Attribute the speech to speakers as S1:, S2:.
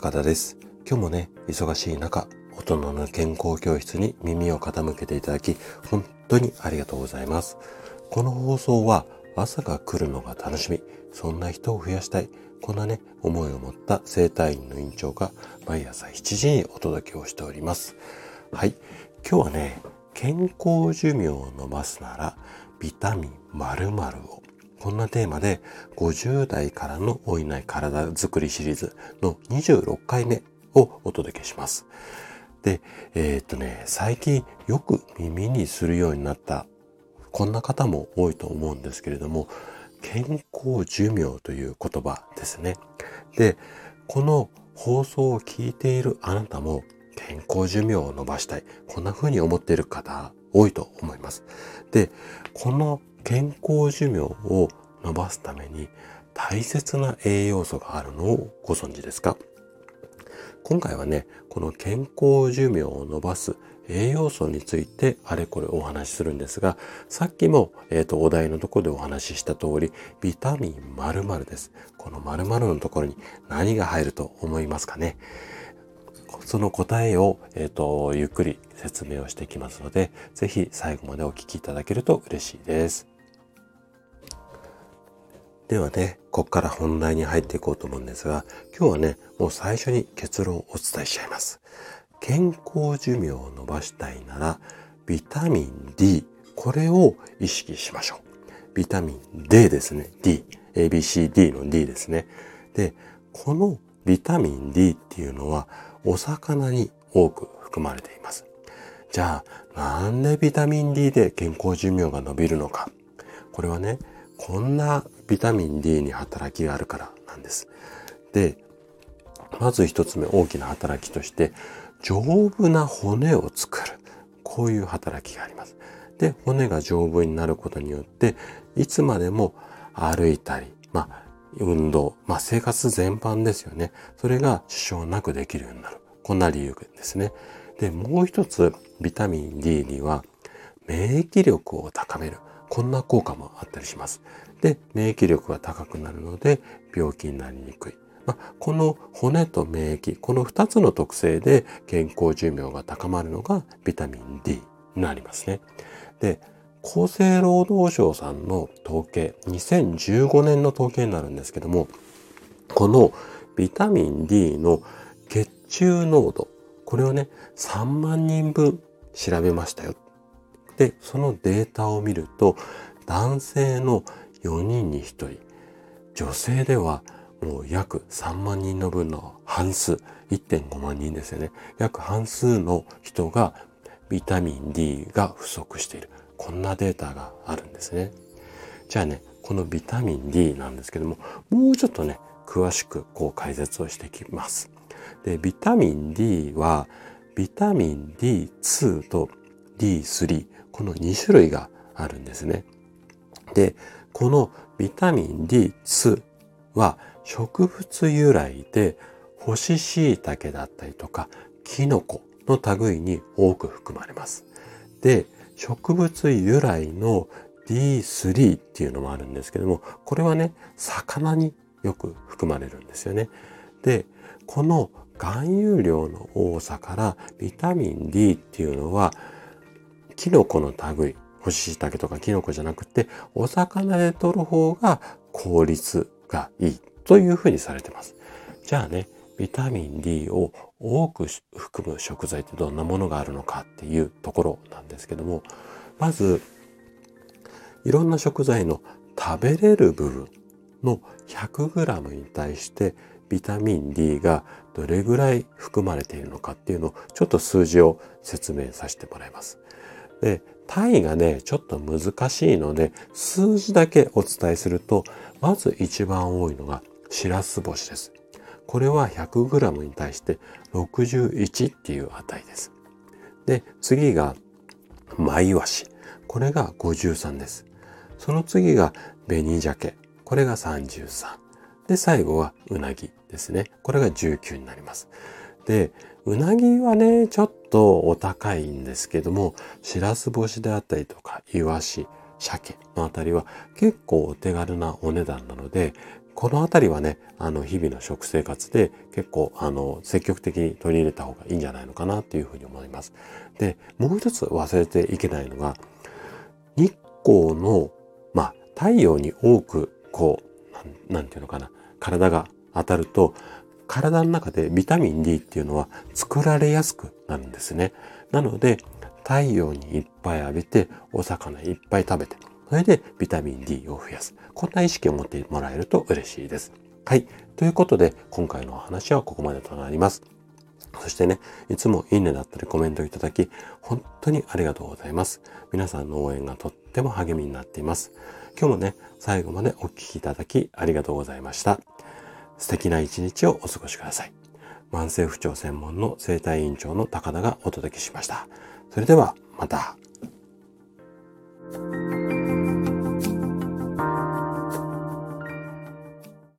S1: 高田です。今日もね、忙しい中、大人の健康教室に耳を傾けていただき、本当にありがとうございます。この放送は朝が来るのが楽しみ、そんな人を増やしたい、こんなね、思いを持った生体院の院長が毎朝7時にお届けをしております。はい。今日はね、健康寿命を伸ばすなら、ビタミン〇〇をこんなテーマで50代からの老いない体づくりシリーズの26回目をお届けします。で、えー、っとね、最近よく耳にするようになったこんな方も多いと思うんですけれども、健康寿命という言葉ですね。で、この放送を聞いているあなたも健康寿命を伸ばしたい。こんな風に思っている方多いと思います。で、この健康寿命を伸ばすために大切な栄養素があるのをご存知ですか？今回はね、この健康寿命を伸ばす栄養素についてあれこれお話しするんですが、さっきも、えっ、ー、と、お題のところでお話しした通り、ビタミン〇〇です。この〇〇のところに何が入ると思いますかね？その答えを、えっ、ー、と、ゆっくり説明をしていきますので、ぜひ最後までお聞きいただけると嬉しいです。ではね、ここから本題に入っていこうと思うんですが、今日はね、もう最初に結論をお伝えしちゃいます。健康寿命を伸ばしたいなら、ビタミン D、これを意識しましょう。ビタミン D ですね。D。ABCD の D ですね。で、このビタミン D っていうのは、お魚に多く含まれています。じゃあ、なんでビタミン D で健康寿命が伸びるのか。これはね、こんなビタミン D に働きがあるからなんです。で、まず一つ目大きな働きとして、丈夫な骨を作る。こういう働きがあります。で、骨が丈夫になることによって、いつまでも歩いたり、まあ、運動、まあ、生活全般ですよね。それが支障なくできるようになる。こんな理由ですね。で、もう一つ、ビタミン D には、免疫力を高める。こんな効果もあったりします。で、免疫力が高くなるので、病気になりにくい。まあ、この骨と免疫、この2つの特性で健康寿命が高まるのがビタミン D になりますね。で、厚生労働省さんの統計、2015年の統計になるんですけども、このビタミン D の血中濃度、これをね、3万人分調べましたよ。で、そのデータを見ると、男性の4人に1人、女性ではもう約3万人の分の半数、1.5万人ですよね。約半数の人がビタミン D が不足している。こんなデータがあるんですね。じゃあね、このビタミン D なんですけども、もうちょっとね、詳しくこう解説をしていきます。で、ビタミン D は、ビタミン D2 と D3、この2種類があるんですね。で、このビタミン D2 は植物由来で干し椎茸だったりとかキノコの類に多く含まれます。で、植物由来の D3 っていうのもあるんですけども、これはね、魚によく含まれるんですよね。で、この含有量の多さからビタミン D っていうのはキノコの類、干し椎茸とかキノコじゃなくて、お魚で取る方が効率がいいというふうにされてます。じゃあね、ビタミン D を多く含む食材ってどんなものがあるのかっていうところなんですけども、まず、いろんな食材の食べれる部分の 100g に対してビタミン D がどれぐらい含まれているのかっていうのをちょっと数字を説明させてもらいます。で、単位がね、ちょっと難しいので、数字だけお伝えすると、まず一番多いのが、しらす干しです。これは 100g に対して61っていう値です。で、次が、マイワシ。これが53です。その次が、紅鮭。これが33。で、最後は、うなぎですね。これが19になります。で、うなぎはね、ちょっとお高いんですけども、しらす干しであったりとか、イワシ、鮭のあたりは結構お手軽なお値段なので、このあたりはね、あの、日々の食生活で結構、あの、積極的に取り入れた方がいいんじゃないのかなっていうふうに思います。で、もう一つ忘れていけないのが、日光の、まあ、太陽に多く、こう、なんていうのかな、体が当たると、体の中でビタミン D っていうのは作られやすくなるんですね。なので、太陽にいっぱい浴びて、お魚いっぱい食べて、それでビタミン D を増やす。こんな意識を持ってもらえると嬉しいです。はい。ということで、今回のお話はここまでとなります。そしてね、いつもいいねだったりコメントいただき、本当にありがとうございます。皆さんの応援がとっても励みになっています。今日もね、最後までお聴きいただきありがとうございました。素敵な一日をお過ごしください。慢性不調専門の生体院長の高田がお届けしました。それではまた。